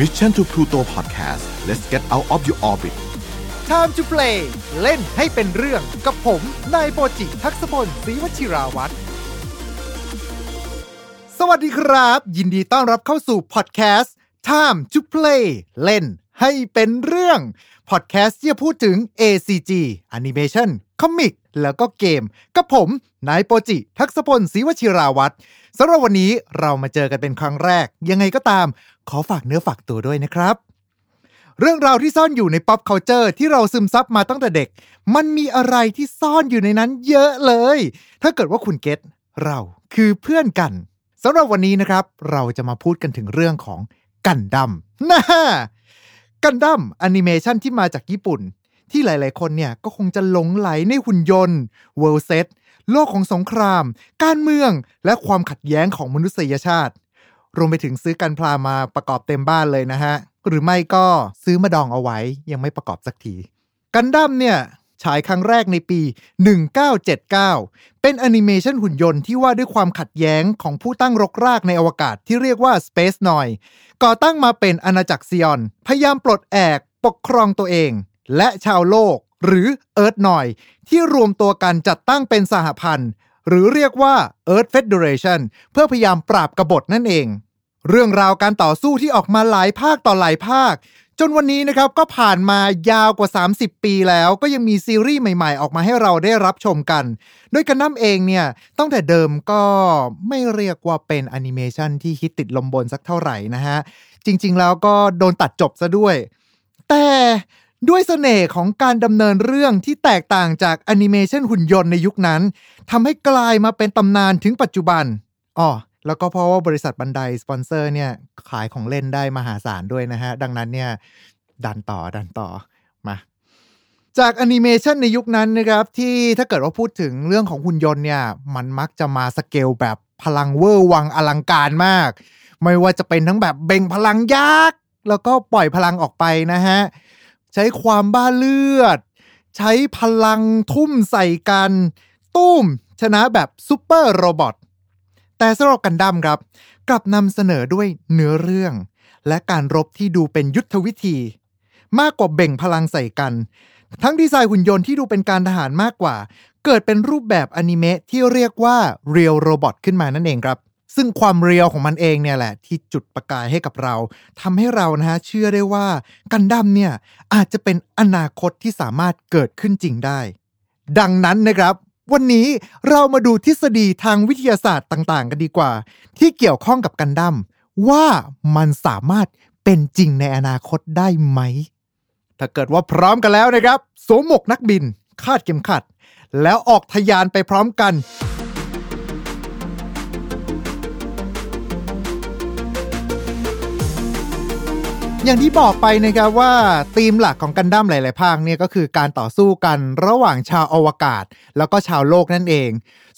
Mission to Pluto Podcast let's get out of your orbit Time to play เล่นให้เป็นเรื่องกับผมนายโปจิทักษพลศรีวชิราวัตรสวัสดีครับ ยินดีต้อนรับเข้าสู่พอดแคสต์ Time to play เล่นให้เป็นเรื่องพอดแคสต์ที่จะพูดถึง ACG Animation Comic แล้วก็เกม กับผม นายโปจิ ทักษพลศรีวชิราวัตรสำหรับวันนี้เรามาเจอกันเป็นครั้งแรก ยังไงก็ตาม ขอฝากเนื้อฝากตัวด้วยนะครับ เรื่องราวที่ซ่อนอยู่ใน pop culture ที่เราซึมซับมาตั้งแต่เด็ก มันมีอะไรที่ซ่อนอยู่ในนั้นเยอะเลย ถ้าเกิดว่าคุณ get เราคือเพื่อนกันสำหรับวันนี้นะครับ เราจะมาพูดกันถึงเรื่องของกันดั้มนะกันดั้มแอนิเมชันที่มาจากญี่ปุ่น ที่หลาย ๆ คนเนี่ยก็คงจะหลงไหลในหุ่นยนต์ world set โลกของสงคราม การเมือง และความขัดแย้งของมนุษยชาติ รวมไปถึงซื้อกันพลามาประกอบเต็มบ้านเลยนะฮะ หรือไม่ก็ซื้อมาดองเอาไว้ยังไม่ประกอบสักที กันดั้มเนี่ยฉายครั้งแรกในปี 1979 เป็นแอนิเมชันหุ่นยนต์ที่ว่าด้วยความขัดแย้งของผู้ตั้งรกรากในอวกาศที่เรียกว่า Space n o i ก่อตั้งมาเป็นอาณาจักรซิออน พยายามปลดแอกปกครองตัวเอง และชาวโลกหรือ Earthnoid ที่รวมตัวกันจัดตั้งเป็นสหพันธ์ หรือเรียกว่า Earth Federation เพื่อพยายามปราบกบฏนั่นเอง เรื่องราวการต่อสู้ที่ออกมาหลายภาคต่อหลายภาค จนวันนี้นะครับก็ผ่านมายาวกว่า 30 ปีแล้วก็ยังมีซีรีส์ใหม่ๆ ออกมาให้เราได้รับชมกัน โดยกันดั้มเองเนี่ยตั้งแต่เดิมก็ไม่เรียกว่าเป็นแอนิเมชันที่ฮิตติดลมบนสักเท่าไหร่นะฮะ จริงๆแล้วก็โดนตัดจบซะด้วย แต่ ด้วยเสน่ห์ของการดำเนินเรื่องที่แตกต่างจากแอนิเมชันหุ่นยนต์ในยุคนั้นทำให้กลายมาเป็นตำนานถึงปัจจุบันอ๋อแล้วก็เพราะว่าบริษัทบันไดสปอนเซอร์เนี่ยขายของเล่นได้มหาศาลด้วยนะฮะ ดังนั้นเนี่ย ดันต่อดันต่อมาจากแอนิเมชันในยุคนั้นนะครับที่ถ้าเกิดว่าพูดถึงเรื่องของหุ่นยนต์เนี่ย มันมักจะมาสเกลแบบพลังเวอร์วังอลังการมาก ไม่ว่าจะเป็นทั้งแบบเบ่งพลังยักษ์แล้วก็ปล่อยพลังออกไปนะฮะ ใช้ความบ้าเลือด ใช้พลังทุ่มใส่กันตุ้ม ชนะแบบ Super Robot แต่สำหรับกันดั้มครับ กลับนำเสนอด้วยเนื้อเรื่อง และการรบที่ดูเป็นยุทธวิธี มากกว่าเบ่งพลังใส่กัน ทั้งดีไซน์หุ่นยนต์ที่ดูเป็นการทหารมากกว่า เกิดเป็นรูปแบบอนิเมะที่เรียกว่า Real Robot ขึ้นมานั่นเองครับ ซึ่งความ real ของมันเองเนี่ยแหละ ที่จุดประกายให้กับเราทำให้เรานะฮะเชื่อได้ว่ากันดั้มเนี่ยอาจจะเป็นอนาคตที่สามารถเกิดขึ้นจริงได้ ดังนั้นนะครับวันนี้เรามาดูทฤษฎีทางวิทยาศาสตร์ต่างๆ กันดีกว่า ที่เกี่ยวข้องกับกันดั้มว่ามันสามารถเป็นจริงในอนาคตได้ไหม ถ้าเกิดว่าพร้อมกันแล้วนะครับสวมหมวกนักบิน คาดเข็มขัด แล้วออกทยานไปพร้อมกัน อย่างที่บอกไปนะครับว่าธีมหลักของกันดั้มหลาย ๆ ภาคเนี่ยก็คือการต่อสู้กันระหว่างชาวอวกาศ แล้วก็ชาวโลกนั่นเอง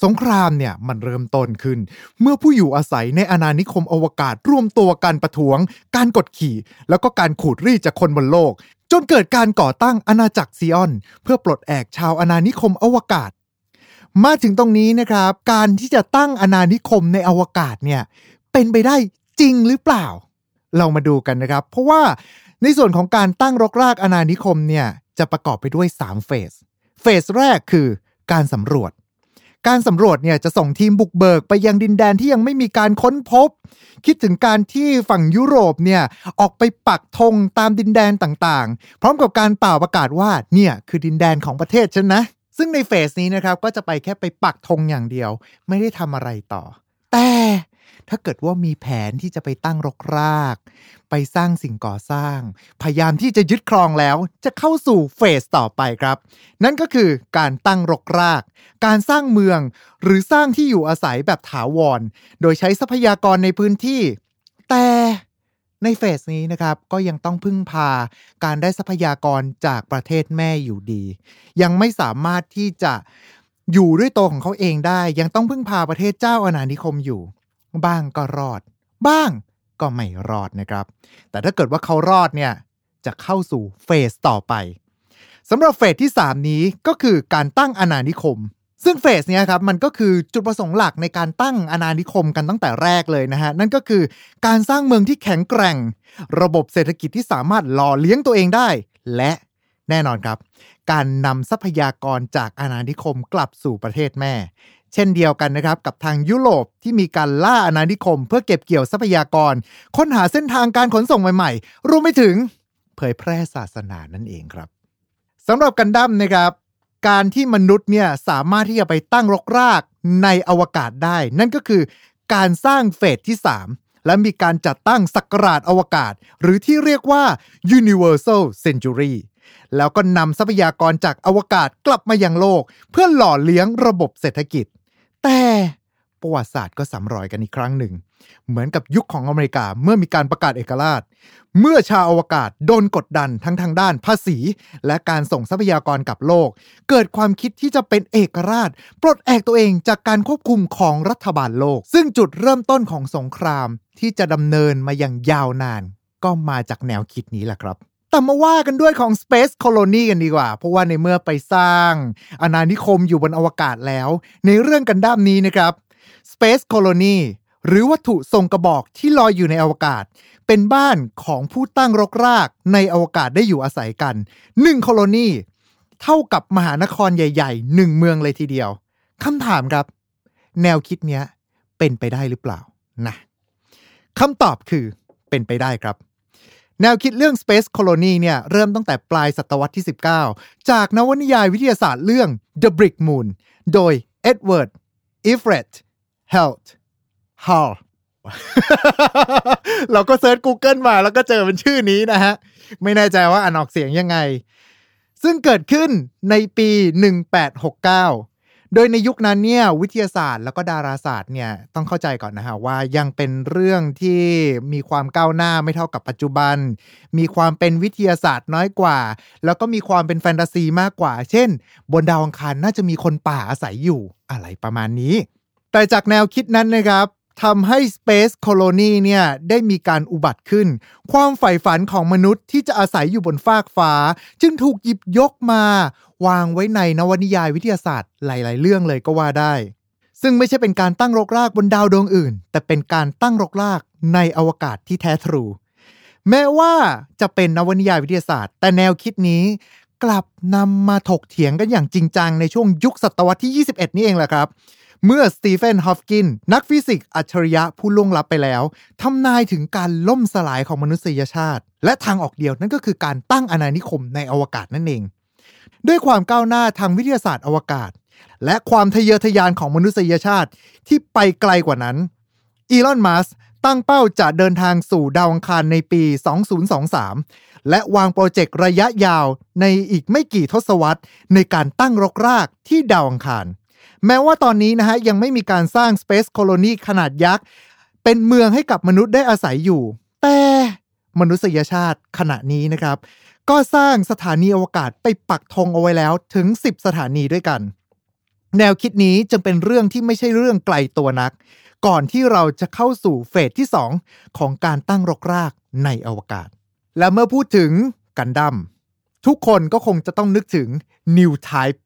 สงครามเนี่ยมันเริ่มต้นขึ้น เมื่อผู้อยู่อาศัยในอาณานิคมอวกาศร่วมตัวกันประท้วง การกดขี่ แล้วก็การขูดรีดจากคนบนโลก จนเกิดการก่อตั้งอาณาจักรซีออน เพื่อปลดแอกชาวอาณานิคมอวกาศมาถึงตรงนี้นะครับ การที่จะตั้งอาณานิคมในอวกาศเนี่ยเป็นไปได้จริงหรือเปล่า เรามาดูกันนะครับ เพราะว่าในส่วนของการตั้งรกรากอาณานิคมเนี่ยจะประกอบไปด้วย 3 เฟส เฟสแรกคือการสำรวจ การสำรวจเนี่ยจะส่งทีมบุกเบิกไปยังดินแดนที่ยังไม่มีการค้นพบ คิดถึงการที่ฝั่งยุโรปเนี่ยออกไปปักธงตามดินแดนต่างๆ พร้อมกับการเป่าประกาศว่าเนี่ยคือดินแดนของประเทศฉันนะ ซึ่งในเฟสนี้นะครับก็จะไปแค่ไปปักธงอย่างเดียว ไม่ได้ทำอะไรต่อ แต่ ถ้าเกิดว่ามีแผนที่จะไปตั้งรกราก ไปสร้างสิ่งก่อสร้าง พยายามที่จะยึดครองแล้ว จะเข้าสู่เฟสต่อไปครับ นั่นก็คือการตั้งรกราก การสร้างเมือง หรือสร้างที่อยู่อาศัยแบบถาวร โดยใช้ทรัพยากรในพื้นที่ แต่ในเฟสนี้นะครับก็ยังต้องพึ่งพาการได้ทรัพยากรจากประเทศแม่อยู่ดี ยังไม่สามารถที่จะอยู่ด้วยตัวของเขาเองได้ ยังต้องพึ่งพาประเทศเจ้าอาณานิคมอยู่ บ้างก็รอด บ้างก็ไม่รอดนะครับ แต่ถ้าเกิดว่าเขารอดเนี่ย จะเข้าสู่เฟสต่อไปสำหรับเฟสที่ 3 นี้ก็คือการตั้งอาณานิคม ซึ่งเฟสเนี้ยครับมันก็คือจุดประสงค์หลักในการตั้งอาณานิคมกันตั้งแต่แรกเลยนะฮะ นั่นก็คือการสร้างเมืองที่แข็งแกร่ง ระบบเศรษฐกิจที่สามารถหล่อเลี้ยงตัวเองได้ และแน่นอนครับ การนำทรัพยากรจากอาณานิคมกลับสู่ประเทศแม่ เช่นเดียวกันนะครับกับทางยุโรปที่มีการล่าอาณานิคม เพื่อเก็บเกี่ยวทรัพยากร ค้นหาเส้นทางการขนส่งใหม่ๆ รวมไปถึงเผยแพร่ศาสนานั่นเองครับสำหรับกันดั้มนะครับ การที่มนุษย์เนี่ยสามารถที่จะไปตั้งรกรากในอวกาศได้ นั่นก็คือการสร้างเฟสที่ 3 และมีการจัดตั้งสักราชอวกาศ หรือที่เรียกว่า Universal Century แล้วก็นำทรัพยากรจากอวกาศกลับมายังโลก เพื่อหล่อเลี้ยงระบบเศรษฐกิจ แต่ประวัติศาสตร์ก็สำรอยกันอีกครั้งหนึ่ง เหมือนกับยุคของอเมริกาเมื่อมีการประกาศเอกราช เมื่อชาวอวกาศโดนกดดันทั้งทางด้านภาษี และการส่งทรัพยากรกับโลก เกิดความคิดที่จะเป็นเอกราช ปลดแอกตัวเองจากการควบคุมของรัฐบาลโลก ซึ่งจุดเริ่มต้นของสงครามที่จะดำเนินมาอย่างยาวนาน ก็มาจากแนวคิดนี้แหละครับ แต่มาว่ากันด้วยของ Space Colony กันดีกว่า เพราะว่าในเมื่อไปสร้างอาณานิคมอยู่บนอวกาศแล้ว ในเรื่องกันด้ามนี้นะครับ Space Colony หรือวัตถุทรงกระบอกที่ลอยอยู่ในอวกาศ เป็นบ้านของผู้ตั้งรกรากในอวกาศได้อยู่อาศัยกัน1โคโลนีเท่ากับมหานครใหญ่ๆหนึ่งเมืองเลยทีเดียวคำถามครับ แนวคิดเนี้ยเป็นไปได้หรือเปล่านะคำตอบคือเป็นไปได้ครับ แนวคิดเรื่อง Space Colony เนี่ยเริ่มตั้งแต่ปลายศตวรรษที่ 19 จากนวนิยายวิทยาศาสตร์เรื่อง The Brick Moon โดย Edward Everett Held Hall เราก็เซิร์ช Google มาแล้วก็เจอเป็นชื่อนี้นะฮะ ไม่แน่ใจว่าอ่านออกเสียงยังไง ซึ่งเกิดขึ้นในปี 1869 โดยในยุคนั้นเนี่ยวิทยาศาสตร์แล้วก็ดาราศาสตร์เนี่ยต้องเข้าใจก่อนนะฮะว่ายังเป็นเรื่องที่มีความก้าวหน้าไม่เท่ากับปัจจุบัน มีความเป็นวิทยาศาสตร์น้อยกว่า แล้วก็มีความเป็นแฟนตาซีมากกว่า เช่น บนดาวอังคารน่าจะมีคนป่าอาศัยอยู่อะไรประมาณนี้ แต่จากแนวคิดนั้นนะครับ ทำให้ Space Colony เนี่ยได้มีการอุบัติขึ้น ความใฝ่ฝันของมนุษย์ที่จะอาศัยอยู่บนฟากฟ้า จึงถูกหยิบยกมา วางไว้ในนวนิยายวิทยาศาสตร์หลาย ๆ เรื่องเลยก็ว่าได้ ซึ่งไม่ใช่เป็นการตั้งรกรากบนดาวดวงอื่น แต่เป็นการตั้งรกรากในอวกาศที่แท้ true แม้ว่าจะเป็นนวนิยายวิทยาศาสตร์ แต่แนวคิดนี้กลับนำมาถกเถียงกันอย่างจริงจังในช่วงยุคศตวรรษที่ 21 นี่เองแหละครับ เมื่อสตีเฟนฮอว์คิง นักฟิสิกส์อัจฉริยะผู้ล่วงลับไปแล้วทำนายถึงการล่มสลายของมนุษยชาติ และทางออกเดียวนั่นก็คือการตั้งอาณานิคมในอวกาศนั่นเอง ด้วยความก้าวหน้าทางวิทยาศาสตร์อวกาศ และความทะเยอทะยานของมนุษยชาติที่ไปไกลกว่านั้นอีลอนมัสตั้งเป้าจะเดินทางสู่ดาวอังคารในปี 2023 และวางโปรเจกต์ระยะยาวในอีกไม่กี่ทศวรรษในการตั้งรกรากที่ดาวอังคาร แม้ว่าตอนนี้นะฮะยังไม่มีการสร้าง Space Colony ขนาดยักษ์ เป็นเมืองให้กับมนุษย์ได้อาศัยอยู่ แต่มนุษยชาติขณะนี้นะครับ ก็สร้างสถานีอวกาศไปปักธงเอาไว้แล้วถึง 10 สถานีด้วยกัน แนวคิดนี้จึงเป็นเรื่องที่ไม่ใช่เรื่องไกลตัวนัก ก่อนที่เราจะเข้าสู่เฟสที่ 2 ของการตั้งรกรากในอวกาศ และเมื่อพูดถึงกันดั้มทุกคนก็คงจะต้องนึกถึง New Type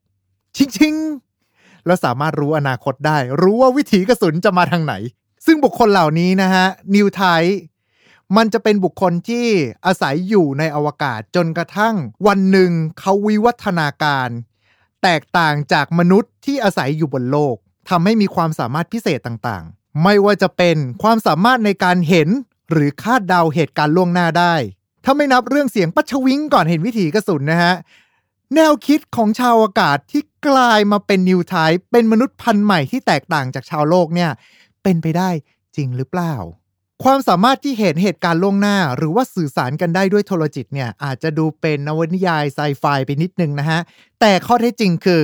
ชิงชิงๆ แล้วสามารถรู้อนาคตได้ รู้ว่าวิถีกระสุนจะมาทางไหน ซึ่งบุคคลเหล่านี้นะฮะ New Type มันจะเป็นบุคคลที่อาศัยอยู่ในอวกาศจนกระทั่ง วันหนึ่งเขาวิวัฒนาการ แตกต่างจากมนุษย์ที่อาศัยอยู่บนโลกทำให้มีความสามารถพิเศษต่างๆ ไม่ว่าจะเป็นความสามารถในการเห็นหรือคาดเดาเหตุการณ์ล่วงหน้าได้ ถ้าไม่นับเรื่องเสียงปัชวิงก่อนเห็นวิถีกระสุนนะฮะ แนวคิดของชาวอากาศที่กลายมาเป็นนิวไทป์เป็นมนุษย์พันธุ์ใหม่ที่แตกต่างจากชาวโลกเนี่ย เป็นไปได้จริงหรือเปล่า ความสามารถที่เห็นเหตุการณ์ล่วงหน้า หรือว่าสื่อสารกันได้ด้วยโทรจิตเนี่ย อาจจะดูเป็นนวนิยายไซไฟไปนิดนึงนะฮะ แต่ข้อเท็จจริงคือ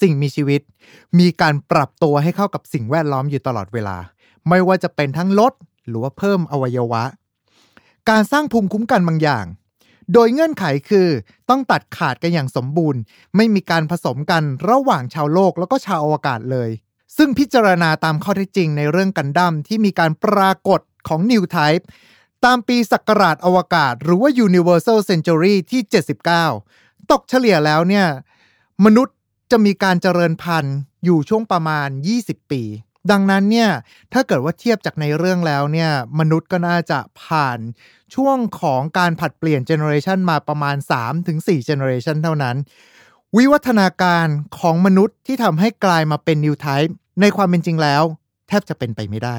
สิ่งมีชีวิต มีการปรับตัวให้เข้ากับสิ่งแวดล้อมอยู่ตลอดเวลา ไม่ว่าจะเป็นทั้งลดหรือว่าเพิ่มอวัยวะ การสร้างภูมิคุ้มกันบางอย่าง โดยเงื่อนไขคือต้องตัดขาดกันอย่างสมบูรณ์ ไม่มีการผสมกันระหว่างชาวโลกแล้วก็ชาวอวกาศเลย ซึ่งพิจารณาตามข้อเท็จจริงในเรื่องกันดั้มที่มีการปรากฏของ New Type ตามปีศักราชอวกาศ หรือว่า Universal Century ที่ 79 ตกเฉลี่ยแล้วเนี่ย มนุษย์จะมีการเจริญพันธุ์อยู่ช่วงประมาณ 20 ปี ดังนั้นเนี่ยถ้าเกิดว่าเทียบจากในเรื่องแล้วเนี่ยมนุษย์ก็น่าจะผ่านช่วงของการผัดเปลี่ยนเจเนอเรชันมาประมาณ 3-4เจเนอเรชันเท่านั้น วิวัฒนาการของมนุษย์ที่ทำให้กลายมาเป็นนิวไทป์ในความเป็นจริงแล้ว แทบจะเป็นไปไม่ได้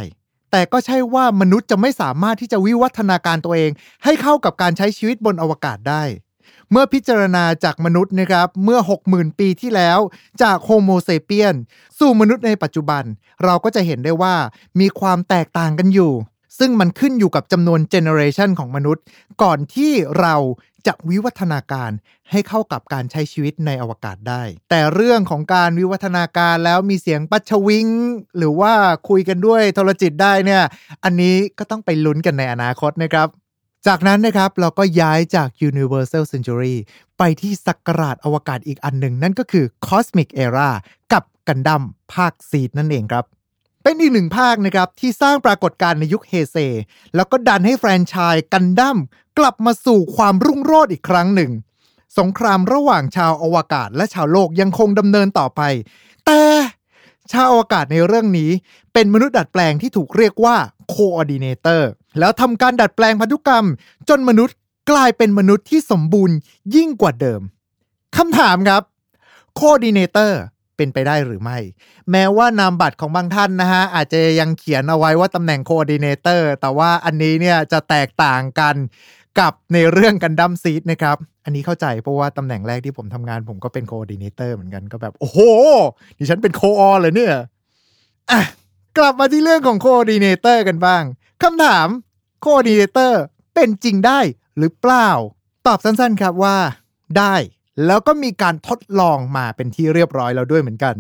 แต่ก็ใช่ว่ามนุษย์จะไม่สามารถที่จะวิวัฒนาการตัวเอง ให้เข้ากับการใช้ชีวิตบนอวกาศได้ เมื่อพิจารณาจากมนุษย์นะครับเมื่อ 60,000 ปีที่แล้ว จากโฮโมเซเปียนสู่มนุษย์ในปัจจุบัน เราก็จะเห็นได้ว่ามีความแตกต่างกันอยู่ ซึ่งมันขึ้นอยู่กับจำนวนเจเนอเรชันของมนุษย์ ก่อนที่เราจะวิวัฒนาการให้เข้ากับการใช้ชีวิตในอวกาศได้ แต่เรื่องของการวิวัฒนาการแล้วมีเสียงปัชวิง หรือว่าคุยกันด้วยโทรจิตได้เนี่ย อันนี้ก็ต้องไปลุ้นกันในอนาคตนะครับ จากนั้นนะครับเราก็ย้ายจาก Universal Century ไปที่สักราชอวกาศอีกอันหนึ่ง นั่นก็คือ Cosmic Era กับกันดั้มภาคซีดนั่นเองครับ เป็นอีกหนึ่งภาคนะครับ ที่สร้างปรากฏการณ์ในยุคเฮเซ แล้วก็ดันให้แฟรนไชส์กันดั้มกลับมาสู่ความรุ่งโรจน์อีกครั้งหนึ่ง สงครามระหว่างชาวอวกาศและชาวโลกยังคงดำเนินต่อไป แต่ชาวอวกาศในเรื่องนี้ เป็นมนุษย์ดัดแปลงที่ถูกเรียกว่า Coordinator แล้วทำการดัดแปลงพันธุกรรม จนมนุษย์กลายเป็นมนุษย์ที่สมบูรณ์ยิ่งกว่าเดิมคำถามครับ Coordinator เป็นไปได้หรือไม่ แม้ว่านามบัตรของบางท่านนะฮะ อาจจะยังเขียนเอาไว้ว่าตำแหน่ง Coordinator แต่ว่าอันนี้เนี่ยจะแตกต่างกันกับในเรื่องกันดั้มซีดนะครับ อันนี้เข้าใจเพราะว่าตำแหน่งแรกที่ผมทำงานผมก็เป็น Coordinator เหมือนกันก็แบบ โอ้โห ดิฉันเป็นโคออเลยเนี่ยอะกลับมาที่เรื่องของ Coordinator กันบ้าง คำถาม Coordinator เป็นจริงได้หรือเปล่า ตอบสั้นๆครับว่า ได้แล้วก็มีการทดลองมาเป็นที่เรียบร้อยแล้วด้วยเหมือนกัน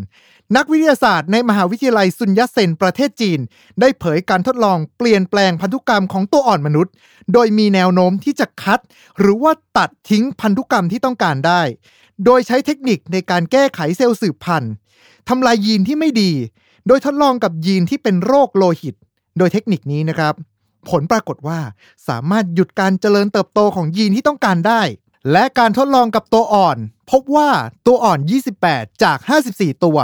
นักวิทยาศาสตร์ในมหาวิทยาลัยซุนยัตเซนประเทศจีน ได้เผยการทดลองเปลี่ยนแปลงพันธุกรรมของตัวอ่อนมนุษย์ โดยมีแนวโน้มที่จะคัด หรือว่าตัดทิ้งพันธุกรรมที่ต้องการได้ โดยใช้เทคนิคในการแก้ไขเซลล์สืบพันธุ์ทำลายยีนที่ไม่ดี โดยทดลองกับยีนที่เป็นโรคโลหิต โดยเทคนิคนี้นะครับ ผลปรากฏว่าสามารถหยุดการเจริญเติบโตของยีนที่ต้องการได้ และการทดลองกับตัวอ่อน พบว่าตัวอ่อน 28 จาก 54 ตัว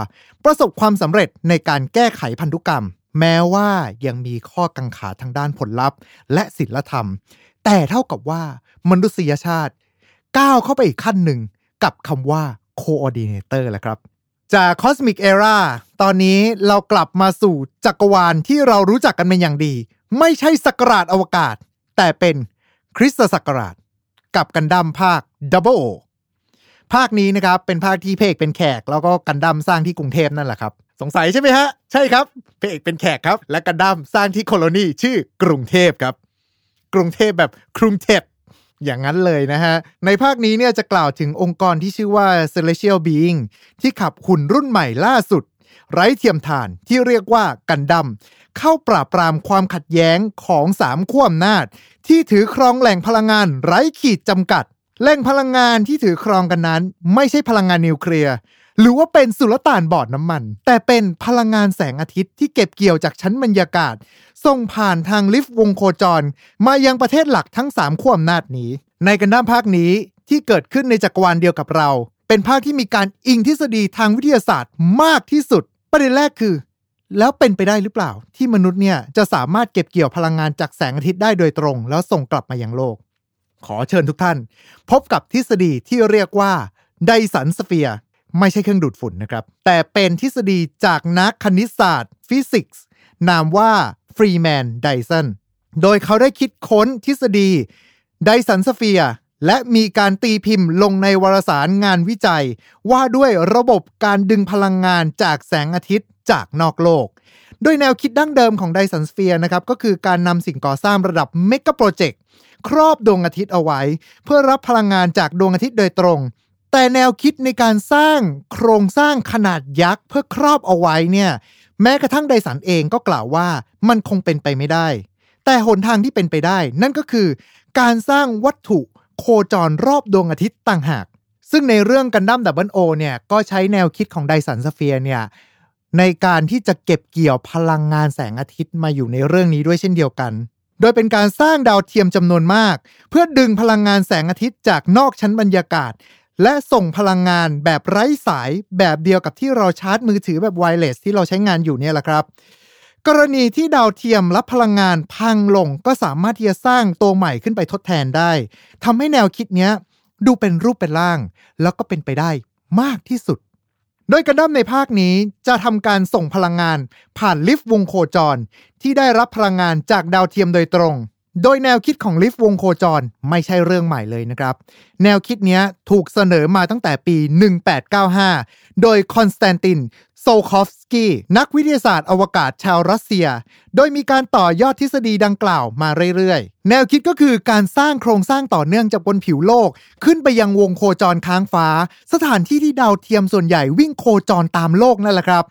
ประสบความสำเร็จในการแก้ไขพันธุกรรม แม้ว่ายังมีข้อกังขาทางด้านผลลัพธ์ และศิลธรรม แต่เท่ากับว่ามนุษยชาติก้าวเข้าไปอีกขั้นหนึ่งกับคำว่า coordinator แหละครับ จาก Cosmic Era ตอนนี้เรากลับมาสู่จักรวาลที่เรารู้จักกันเป็นอย่างดี ไม่ใช่สักราชอวกาศ แต่เป็นคริสตศักราช กับกันดั้มภาค Double O ภาคนี้นะครับเป็นภาคที่เพกเป็นแขก แล้วก็กันดั้มสร้างที่กรุงเทพนั่นแหละครับ สงสัยใช่ไหมฮะ ใช่ครับเพกเป็นแขกครับ และกันดั้มสร้างที่โคโลนีชื่อกรุงเทพครับ กรุงเทพแบบกรุงเทพ อย่างนั้นเลยนะฮะ ในภาคนี้เนี่ยจะกล่าวถึงองค์กรที่ชื่อว่า Celestial Being ที่ขับหุ่นรุ่นใหม่ล่าสุด ไร้เทียมทานที่เรียกว่ากันดัมเข้าปราบปรามความขัดแย้งของสามขั้วอำนาจ ที่ถือครองแหล่งพลังงานไร้ขีดจำกัด แหล่งพลังงานที่ถือครองกันนั้น ไม่ใช่พลังงานนิวเคลียร์ หรือว่าเป็นสุลต่านบอดน้ำมัน แต่เป็นพลังงานแสงอาทิตย์ที่เก็บเกี่ยวจากชั้นบรรยากาศ ส่งผ่านทางลิฟต์วงโคจร มายังประเทศหลักทั้ง3ขั้วอำนาจนี้ ในกันดั้มภาคนี้ที่เกิดขึ้นในจักรวาลเดียวกับเรา เป็นภาคที่มีการอิงทฤษฎีทางวิทยาศาสตร์มากที่สุด ประเด็นแรกคือ แล้วเป็นไปได้หรือเปล่า ที่มนุษย์เนี่ยจะสามารถเก็บเกี่ยวพลังงานจากแสงอาทิตย์ได้โดยตรง แล้วส่งกลับมายังโลก ขอเชิญทุกท่าน พบกับทฤษฎีที่เรียกว่า Dyson Sphere ไม่ใช่เครื่องดูดฝุ่นนะครับ แต่เป็นทฤษฎีจากนักคณิตศาสตร์ ฟิสิกส์ นามว่าฟรีแมนไดสันโดยเขาได้คิดค้นทฤษฎี Dyson Sphere และมีการตีพิมพ์ลงในวารสารงานวิจัย ว่าด้วยระบบการดึงพลังงานจากแสงอาทิตย์จากนอกโลก โดยแนวคิดดั้งเดิมของ Dyson Sphere นะครับ ก็คือการนำสิ่งก่อสร้างระดับเมกะโปรเจกต์ครอบดวงอาทิตย์เอาไว้ เพื่อรับพลังงานจากดวงอาทิตย์โดยตรง แต่แนวคิดในการสร้างโครงสร้างขนาดยักษ์เพื่อครอบเอาไว้เนี่ย แม้กระทั่งไดสันเองก็กล่าวว่ามันคงเป็นไปไม่ได้ แต่หนทางที่เป็นไปได้ นั่นก็คือ การสร้างวัตถุโคจรรอบดวงอาทิตย์ต่างหาก ซึ่งในเรื่องกันดั้ม Double O เนี่ย ก็ใช้แนวคิดของ Dyson Sphere เนี่ยในการที่จะเก็บเกี่ยวพลังงานแสงอาทิตย์มาอยู่ในเรื่องนี้ด้วยเช่นเดียวกัน โดยเป็นการสร้างดาวเทียมจำนวนมาก เพื่อดึงพลังงานแสงอาทิตย์จากนอกชั้นบรรยากาศ และส่งพลังงานแบบไร้สายแบบเดียวกับที่เราชาร์จมือถือแบบไวเลสที่เราใช้งานอยู่เนี่ยแหละครับ กรณีที่ดาวเทียมรับพลังงานพังลงก็สามารถที่จะสร้างตัวใหม่ขึ้นไปทดแทนได้ทำให้แนวคิดเนี้ยดูเป็นรูปเป็นร่าง แล้วก็เป็นไปได้มากที่สุด โดยกระดั้มในภาคนี้จะทำการส่งพลังงานผ่านลิฟต์วงโคจร ที่ได้รับพลังงานจากดาวเทียมโดยตรง โดยแนวคิดของลิฟต์วงโคจรไม่ใช่เรื่องใหม่เลยนะครับ แนวคิดนี้ถูกเสนอมาตั้งแต่ปี 1895 โดยคอนสแตนตินโซคอฟสกี้นักวิทยาศาสตร์อวกาศชาวรัสเซีย โดยมีการต่อยอดทฤษฎีดังกล่าวมาเรื่อยๆ แนวคิดก็คือการสร้างโครงสร้างต่อเนื่องจากบนผิวโลก ขึ้นไปยังวงโคจรค้างฟ้า สถานที่ที่ดาวเทียมส่วนใหญ่วิ่งโคจรตามโลกนั่นแหละครับ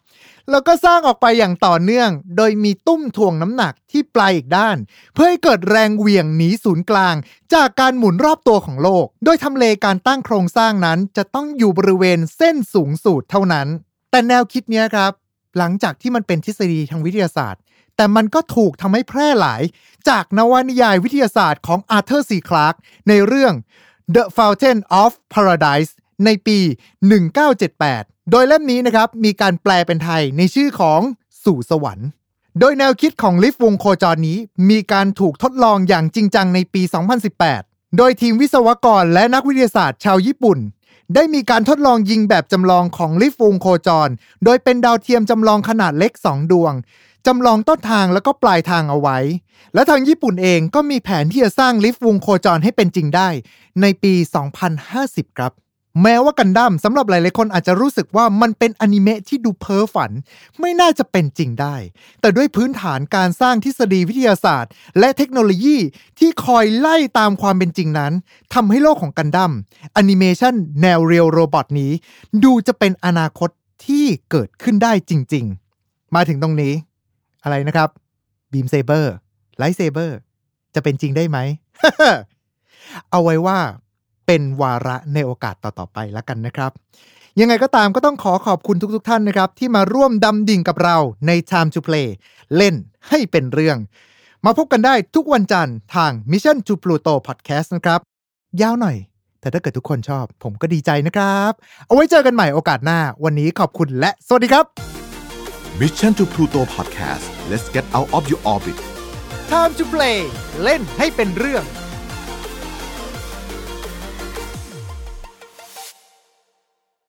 แล้วก็สร้างออกไปอย่างต่อเนื่อง โดยมีตุ้มถ่วงน้ำหนักที่ปลายอีกด้าน เพื่อให้เกิดแรงเหวี่ยงหนีศูนย์กลาง จากการหมุนรอบตัวของโลก โดยทำเลการตั้งโครงสร้างนั้น จะต้องอยู่บริเวณเส้นศูนย์สูตรเท่านั้น แต่แนวคิดนี้ครับ หลังจากที่มันเป็นทฤษฎีทางวิทยาศาสตร์ แต่มันก็ถูกทำให้แพร่หลาย จากนวนิยายวิทยาศาสตร์ของอาร์เธอร์ซีคลาร์กในเรื่อง The Fountain of Paradise ในปี 1978 โดยเล่มนี้นะครับมีการแปลเป็นไทยในชื่อของสู่สวรรค์ โดยแนวคิดของลิฟต์วงโคจรนี้ มีการถูกทดลองอย่างจริงจังในปี 2018 โดยทีมวิศวกรและนักวิทยาศาสตร์ชาวญี่ปุ่น ได้มีการทดลองยิงแบบจำลองของลิฟต์วงโคจร โดยเป็นดาวเทียมจำลองขนาดเล็ก 2 ดวงจำลองต้นทางแล้วก็ปลายทางเอาไว้ และทางญี่ปุ่นเองก็มีแผนที่จะสร้างลิฟต์วงโคจรให้เป็นจริงได้ ในปี 2050 ครับ แม้ว่ากันดั้มสำหรับหลายๆคนอาจจะรู้สึกว่ามันเป็นอนิเมะที่ดูเพ้อฝัน ไม่น่าจะเป็นจริงได้ แต่ด้วยพื้นฐานการสร้างทฤษฎีวิทยาศาสตร์ และเทคโนโลยีที่คอยไล่ตามความเป็นจริงนั้นทำให้โลกของกันดั้มอนิเมชันแนว real robot นี้ ดูจะเป็นอนาคตที่เกิดขึ้นได้จริง ๆ มาถึงตรงนี้ อะไรนะครับ beam saber lightsaber จะเป็นจริงได้ไหมเอาไว้ว่า เป็นวาระในโอกาสต่อๆไปแล้วกันนะครับ ยังไงก็ตามก็ต้องขอขอบคุณทุกๆท่านนะครับ ที่มาร่วมดำดิ่งกับเราใน Time to Play เล่นให้เป็นเรื่อง มาพบกันได้ทุกวันจันทร์ทาง Mission to Pluto Podcast นะครับ ยาวหน่อย แต่ถ้าเกิดทุกคนชอบ ผมก็ดีใจนะครับ เอาไว้เจอกันใหม่โอกาสหน้า วันนี้ขอบคุณและสวัสดีครับ Mission to Pluto Podcast let's get out of your orbit Time to Play เล่นให้เป็นเรื่อง